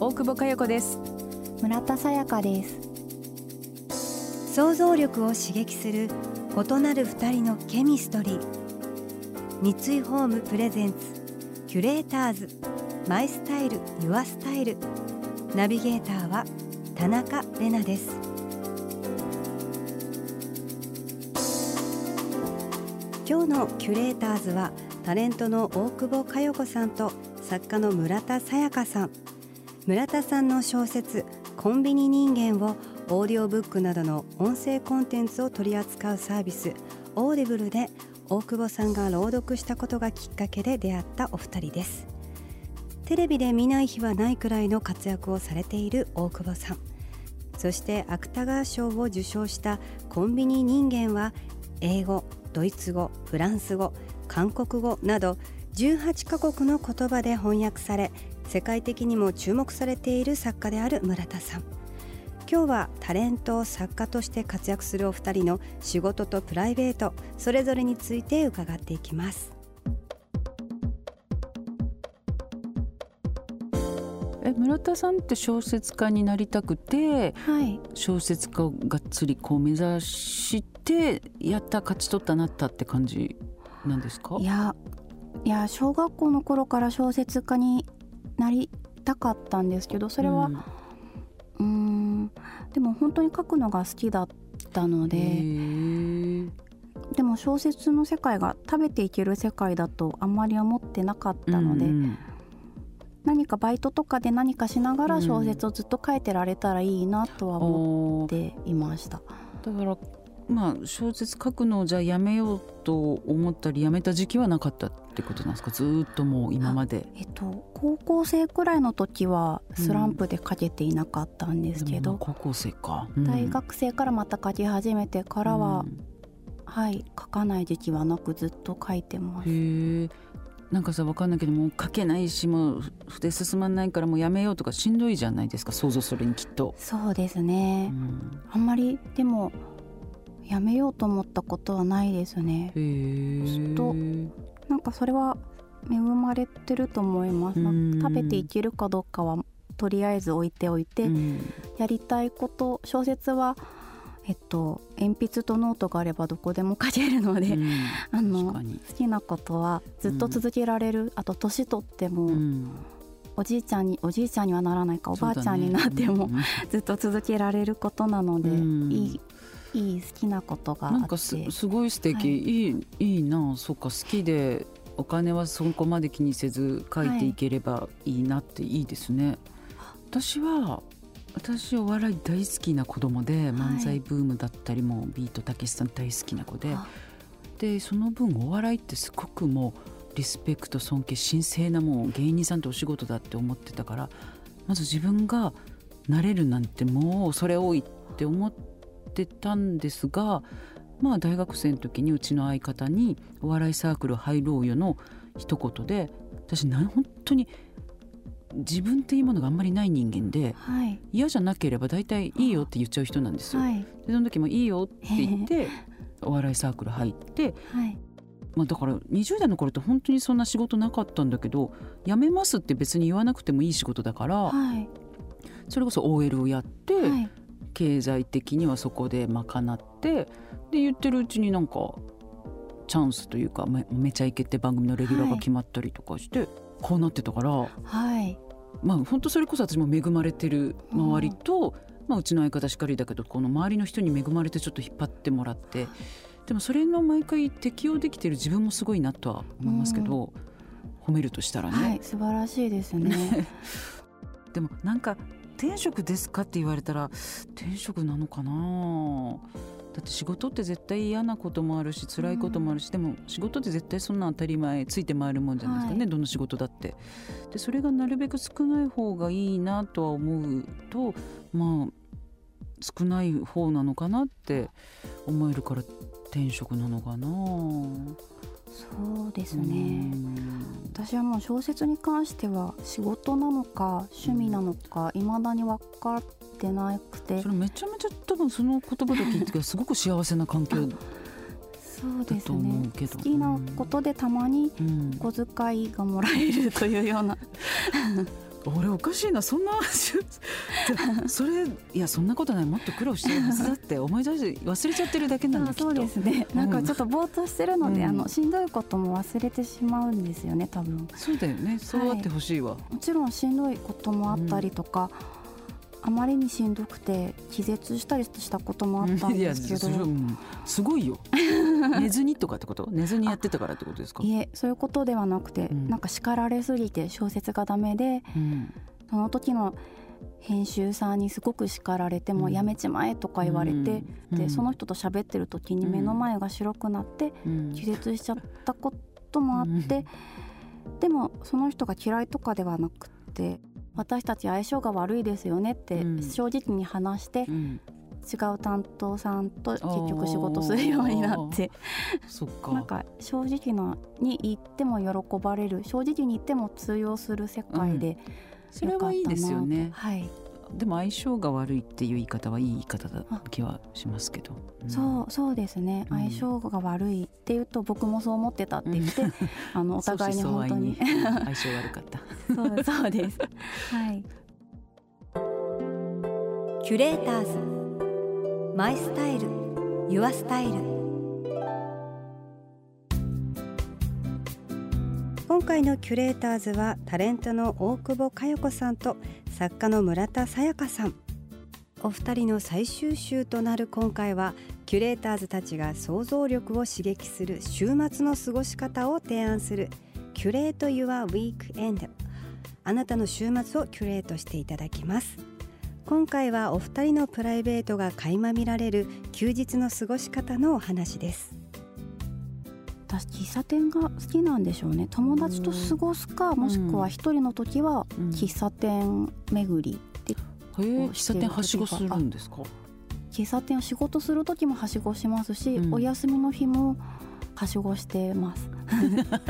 大久保佳代子です。村田さやかです。想像力を刺激する異なる二人のケミストリー。三井ホームプレゼンツキュレーターズ。マイスタイルユアスタイル。ナビゲーターは田中れなです。今日のキュレーターズはタレントの大久保佳代子さんと作家の村田沙耶香さん。村田さんの小説コンビニ人間をオーディオブックなどの音声コンテンツを取り扱うサービスオーディブルで大久保さんが朗読したことがきっかけで出会ったお二人です。テレビで見ない日はないくらいの活躍をされている大久保さん。そして芥川賞を受賞したコンビニ人間は英語ドイツ語フランス語韓国語など18カ国の言葉で翻訳され世界的にも注目されている作家である村田さん。今日はタレント作家として活躍するお二人の仕事とプライベートそれぞれについて伺っていきます。え村田さんって小説家になりたくて、はい、小説家をがっつりこう目指してやった勝ち取ったなったって感じなんですか？いやいや小学校の頃から小説家になりたかったんですけどそれはうん。でも本当に書くのが好きだったのででも小説の世界が食べていける世界だとあんまり思ってなかったので、うん、何かバイトとかで何かしながら小説をずっと書いてられたらいいなとは思っていました。だからまあ小説書くのをじゃあやめようと思ったりやめた時期はなかったってことなんですか？ずっともう今まで。えっと高校生くらいの時はスランプで書けていなかったんですけど、うん、高校生か、うん、大学生からまた書き始めてからは、うん、はい書かない時期はなくずっと書いてます。へなんかさ分かんないけどもう書けないしもう筆進まないからもうやめようとかしんどいじゃないですか想像するにきっと。そうですね、あんまりでもやめようと思ったことはないですね。ずっとなんかそれは恵まれてると思います、食べていけるかどうかはとりあえず置いておいて、やりたいこと小説はえっと、鉛筆とノートがあればどこでも書けるので、うん、あの好きなことはずっと続けられる、うん、あと年取っても、うん、おじいちゃんにおじいちゃんにはならないかおばあちゃんになっても、ね、ずっと続けられることなので、いいいい好きなことがなんかすごい素敵、はい、いいいいな。そっか好きでお金はそこまで気にせず書いていければいいなっていいですね、はい、私は私お笑い大好きな子供で漫才ブームだったりも、ビートたけしさん大好きな子ででその分お笑いってすごくもうリスペクト尊敬神聖なもう芸人さんとお仕事だって思ってたからまず自分がなれるなんてもうそれ多いって思ってたんですがまあ大学生の時にうちの相方に「お笑いサークル入ろうよ」の一言で私な本当に自分っていうものがあんまりない人間で、はい、嫌じゃなければ大体いいよって言っちゃう人なんですよ。はい、でその時もいいよって言ってお笑いサークル入って、はい、まあ、だから20代の頃って本当にそんな仕事なかったんだけど辞めますって別に言わなくてもいい仕事だから、それこそ OL をやって、経済的にはそこで賄ってで言ってるうちになんかチャンスというかめめちゃイケって番組のレギュラーが決まったりとかして、こうなってたから、はい、まあ本当それこそ私も恵まれてる周りと、まあ、うちの相方しかりだけどこの周りの人に恵まれてちょっと引っ張ってもらってでもそれの毎回適応できてる自分もすごいなとは思いますけど、褒めるとしたらね、はい、素晴らしいですね。でもなんか転職ですかって言われたら転職なのかな？だって仕事って絶対嫌なこともあるし辛いこともあるし、うん、でも仕事って絶対そんな当たり前ついて回るもんじゃないですかね、はい、どの仕事だって。でそれがなるべく少ない方がいいなとは思うとまあ少ない方なのかなって思えるから転職なのかなそうですね。私はもう小説に関しては仕事なのか趣味なのかいまだに分かってなくて。それめちゃめちゃ多分その言葉で聞いてすごく幸せな環境そうですね。好きなことでたまに小遣いがもらえるというような、俺おかしいなそんなそれいやそんなことないもっと苦労してるはずだって思い出して忘れちゃってるだけなんだそうですね。なんかちょっとぼーっとしてるので、うん、あのしんどいことも忘れてしまうんですよね多分。そうだよね。そうあってほしいわ、はい、もちろんしんどいこともあったりとか、うんあまりにしんどくて気絶したりしたこともあったんですけど、うん、すごいよ 寝ずにとかってこと？寝ずにやってたからってことですか？いえそういうことではなくて、うん、なんか叱られすぎて小説がダメで、うん、その時の編集さんにすごく叱られてもやめちまえとか言われて、でその人と喋ってる時に目の前が白くなって気絶しちゃったこともあって、でもその人が嫌いとかではなくて私たち相性が悪いですよねって正直に話して、うん、違う担当さんと結局仕事するようになって。なんか正直なに言っても喜ばれる正直に言っても通用する世界で、うん、それはいいですよね。はい。でも相性が悪いっていう言い方はいい言い方だ気はしますけど、うん、そうそうですね、相性が悪いっていうと僕もそう思ってたって言って、あのお互いに本当に。相性悪かった。そうそうです。はい。キュレーターズマイスタイルユアスタイル。今回のキュレーターズはタレントの大久保佳代子さんと作家の村田沙耶香さん。お二人の最終週となる今回はキュレーターズたちが想像力を刺激する週末の過ごし方を提案するキュレート・ユア・ウィークエンド。あなたの週末をキュレートしていただきます。今回はお二人のプライベートが垣間見られる休日の過ごし方のお話です。私喫茶店が好きなんでしょうね。友達と過ごすか、もしくは一人の時は喫茶店巡りで、うん、喫茶店はしごするんですか？喫茶店を仕事する時もはしごしますし、うん、お休みの日もはしごしてます。なんか好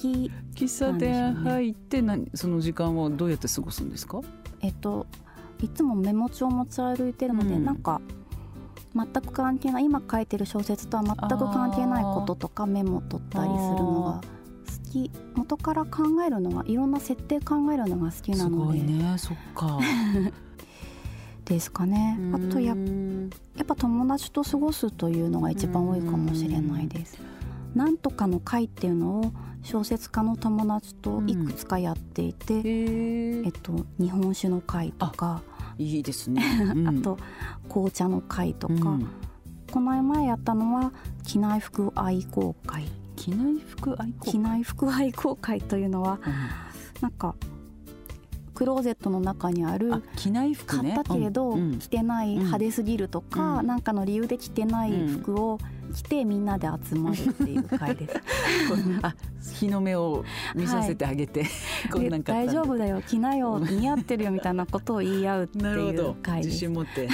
き、ね、喫茶店入ってなその時間はどうやって過ごすんですか？えっといつもメモ帳を持ち歩いてるので、うん、なんか全く関係ない今書いてる小説とは全く関係ないこととかメモ取ったりするのが好き。元から考えるのがいろんな設定考えるのが好きなので。ね、そっか。ですかね。あとややっぱ友達と過ごすというのが一番多いかもしれないです。なんとかの会っていうのを小説家の友達といくつかやっていて、うん、えっと、日本酒の会とかいいですね、うん、あと紅茶の会とか、うん、この前やったのは機内服愛好会。機内服愛好機内服愛好会というのは、うん、なんかクローゼットの中にある機内服、ね、買ったけれど、着てない派手すぎるとか、うん、なんかの理由で着てない服を着てみんなで集まるっていう会です。あ日の目を見させてあげて、はい、大丈夫だよ着なよ似合ってるよみたいなことを言い合うっていう会自信持って。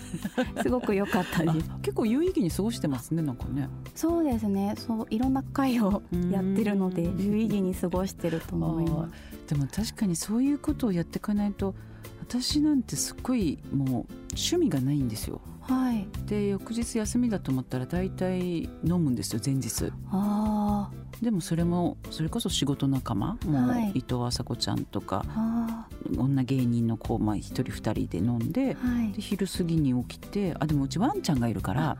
すごく良かったです。結構有意義に過ごしてますねなんかね。そうですね。そういろんな会をやってるので有意義に過ごしてると思います。でも確かにそういうことをやっていかないと私なんてすっごいもう趣味がないんですよはい、で翌日休みだと思ったら大体飲むんですよ前日。あでもそれもそれこそ仕事仲間もう伊藤麻子ちゃんとか、女芸人の子、まあ、1人2人で飲んではい、で昼過ぎに起きてあでもうちワンちゃんがいるから。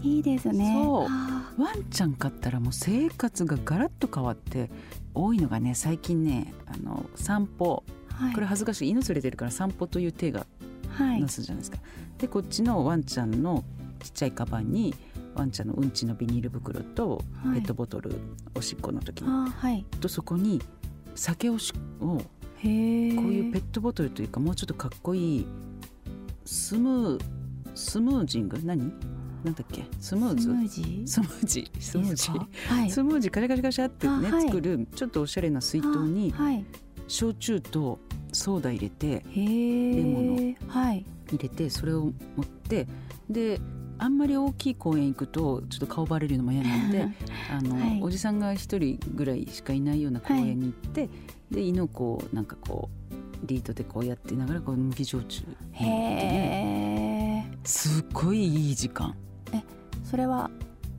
いいですね。そう。ワンちゃん飼ったらもう生活がガラッと変わって多いのがね最近ねあの散歩、はい、これ恥ずかしい。犬連れてるから散歩という手がなすじゃないですか。はい、でこっちのワンちゃんのちっちゃいカバンにワンちゃんのうんちのビニール袋とペットボトル、はい、おしっこの時に、はい、とそこに酒をしをこういうペットボトルというかもうちょっとかっこいいスムースムージング？何？なんだっけ？スムーズ？スムージー？スムージー。スムージー、はい、スムージーカシャカシャカシャってね、はい。作るちょっとおしゃれな水筒にはい、焼酎とソーダ入れてレモンはい。入れてそれを持ってであんまり大きい公園行くとちょっと顔バレるのも嫌なんで あの、はい。おじさんが一人ぐらいしかいないような公園に行って、で犬をこうなんかこうリードでこうやってながらこう麦焼酎へね。えすっごいいい時間。それは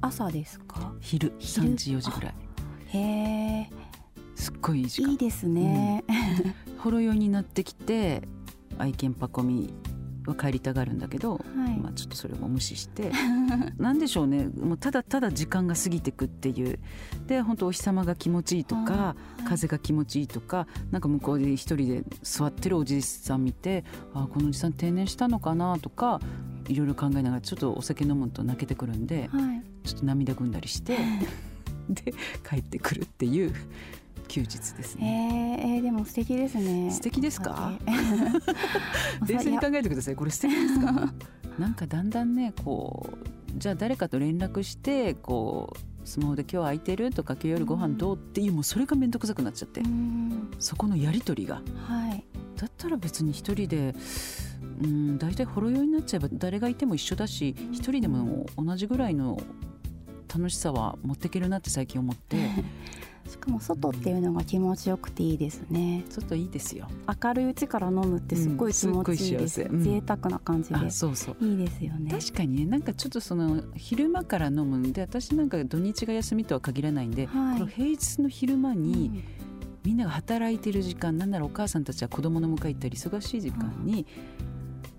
朝ですか？昼昼？3時4時ぐらい。へえすっごいいい時間。いいですね、ほろ酔いになってきて愛犬パコミは帰りたがるんだけど、はい。まあ、ちょっとそれも無視してなんでしょうね。もうただただ時間が過ぎてくっていう。で本当お日様が気持ちいいとか、はい。風が気持ちいいとかなんか向こうで一人で座ってるおじさん見てあこのおじさん定年したのかなとかいろいろ考えながらちょっとお酒飲むと泣けてくるんではい。ちょっと涙ぐんだりして で帰ってくるっていう休日ですえね。ー、えーでも素敵ですね。素敵ですか？冷静に考えてください。これ素敵ですか？なんかだんだんねこうじゃあ誰かと連絡してこうスマホで今日空いてるとか今日夜ご飯どうっていうもうそれが面倒くさくなっちゃって、うん。そこのやり取りが。はい。だったら別に一人でうん大体ほろ酔いになっちゃえば誰がいても一緒だし一人でも同じぐらいの楽しさは持っていけるなって最近思って。しかも外っていうのが気持ちよくていいですね。ちょっといいですよ。明るいうちから飲むってすっごい気持ちいいです、うんす贅沢な感じであそうそう。いいですよね。確かにねなんかちょっとその昼間から飲むんで私なんか土日が休みとは限らないんで、はい。この平日の昼間に、うん。みんなが働いてる時間なんならお母さんたちは子供の迎え行ったり忙しい時間に、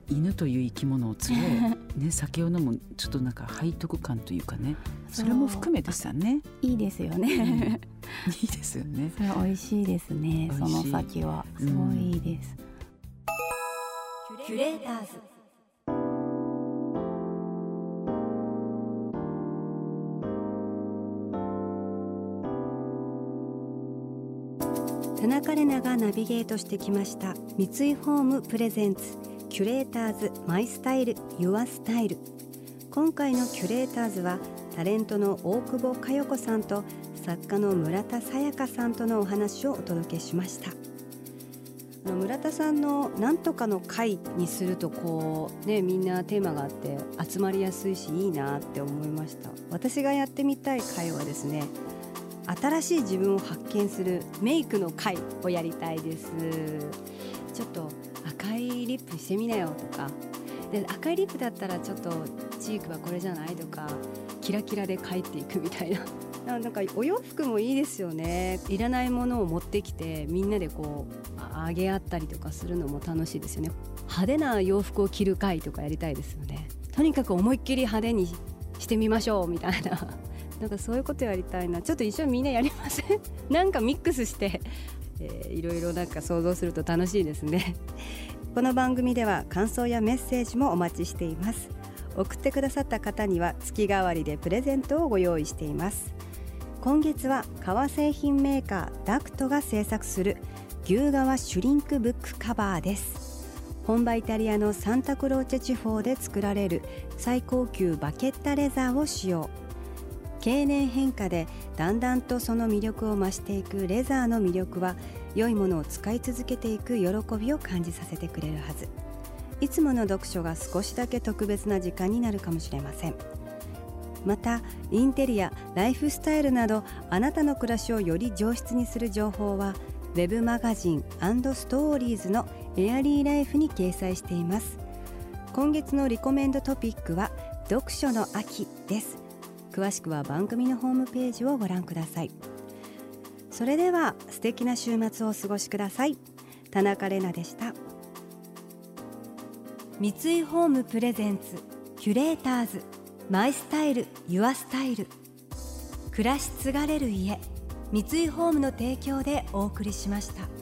犬という生き物を連れ、ね、酒を飲むちょっとなんか背徳感というかねそれも含めてさね。いいですよね。いいですよね。それ美味しいですねその先は。すごい。いいです、キュレーターズ。田中れながナビゲートしてきました三井ホームプレゼンツキュレーターズマイスタイルユアスタイル。今回のキュレーターズはタレントの大久保佳代子さんと作家の村田沙耶香さんとのお話をお届けしました。あの村田さんの「なんとかの会」にするとこうねみんなテーマがあって集まりやすいしいいなって思いました。私がやってみたい会はですね新しい自分を発見するメイクの会をやりたいです。ちょっと赤いリップしてみなよとか。で赤いリップだったらちょっとチークはこれじゃないとかキラキラで帰っていくみたいな。なんかお洋服もいいですよね。いらないものを持ってきてみんなでこうあげ合ったりとかするのも楽しいですよね。派手な洋服を着る会とかやりたいですよね。とにかく思いっきり派手にしてみましょうみたいな。なんかそういうことやりたいな。ちょっと一緒にみんなやりません？なんかミックスして、えーいろいろなんか想像すると楽しいですね。この番組では感想やメッセージもお待ちしています。送ってくださった方には月替わりでプレゼントをご用意しています。今月は革製品メーカーダクトが制作する牛革シュリンクブックカバーです。本場イタリアのサンタクローチェ地方で作られる最高級バケッタレザーを使用。経年変化でだんだんとその魅力を増していくレザーの魅力は良いものを使い続けていく喜びを感じさせてくれるはず。いつもの読書が少しだけ特別な時間になるかもしれません。またインテリアライフスタイルなどあなたの暮らしをより上質にする情報はウェブマガジンストーリーズのエアリーライフに掲載しています。今月のリコメンドトピックは読書の秋です。詳しくは番組のホームページをご覧ください。それでは素敵な週末をお過ごしください。田中れなでした。三井ホームプレゼンツキュレーターズマイスタイルユアスタイル。暮らし継がれる家三井ホームの提供でお送りしました。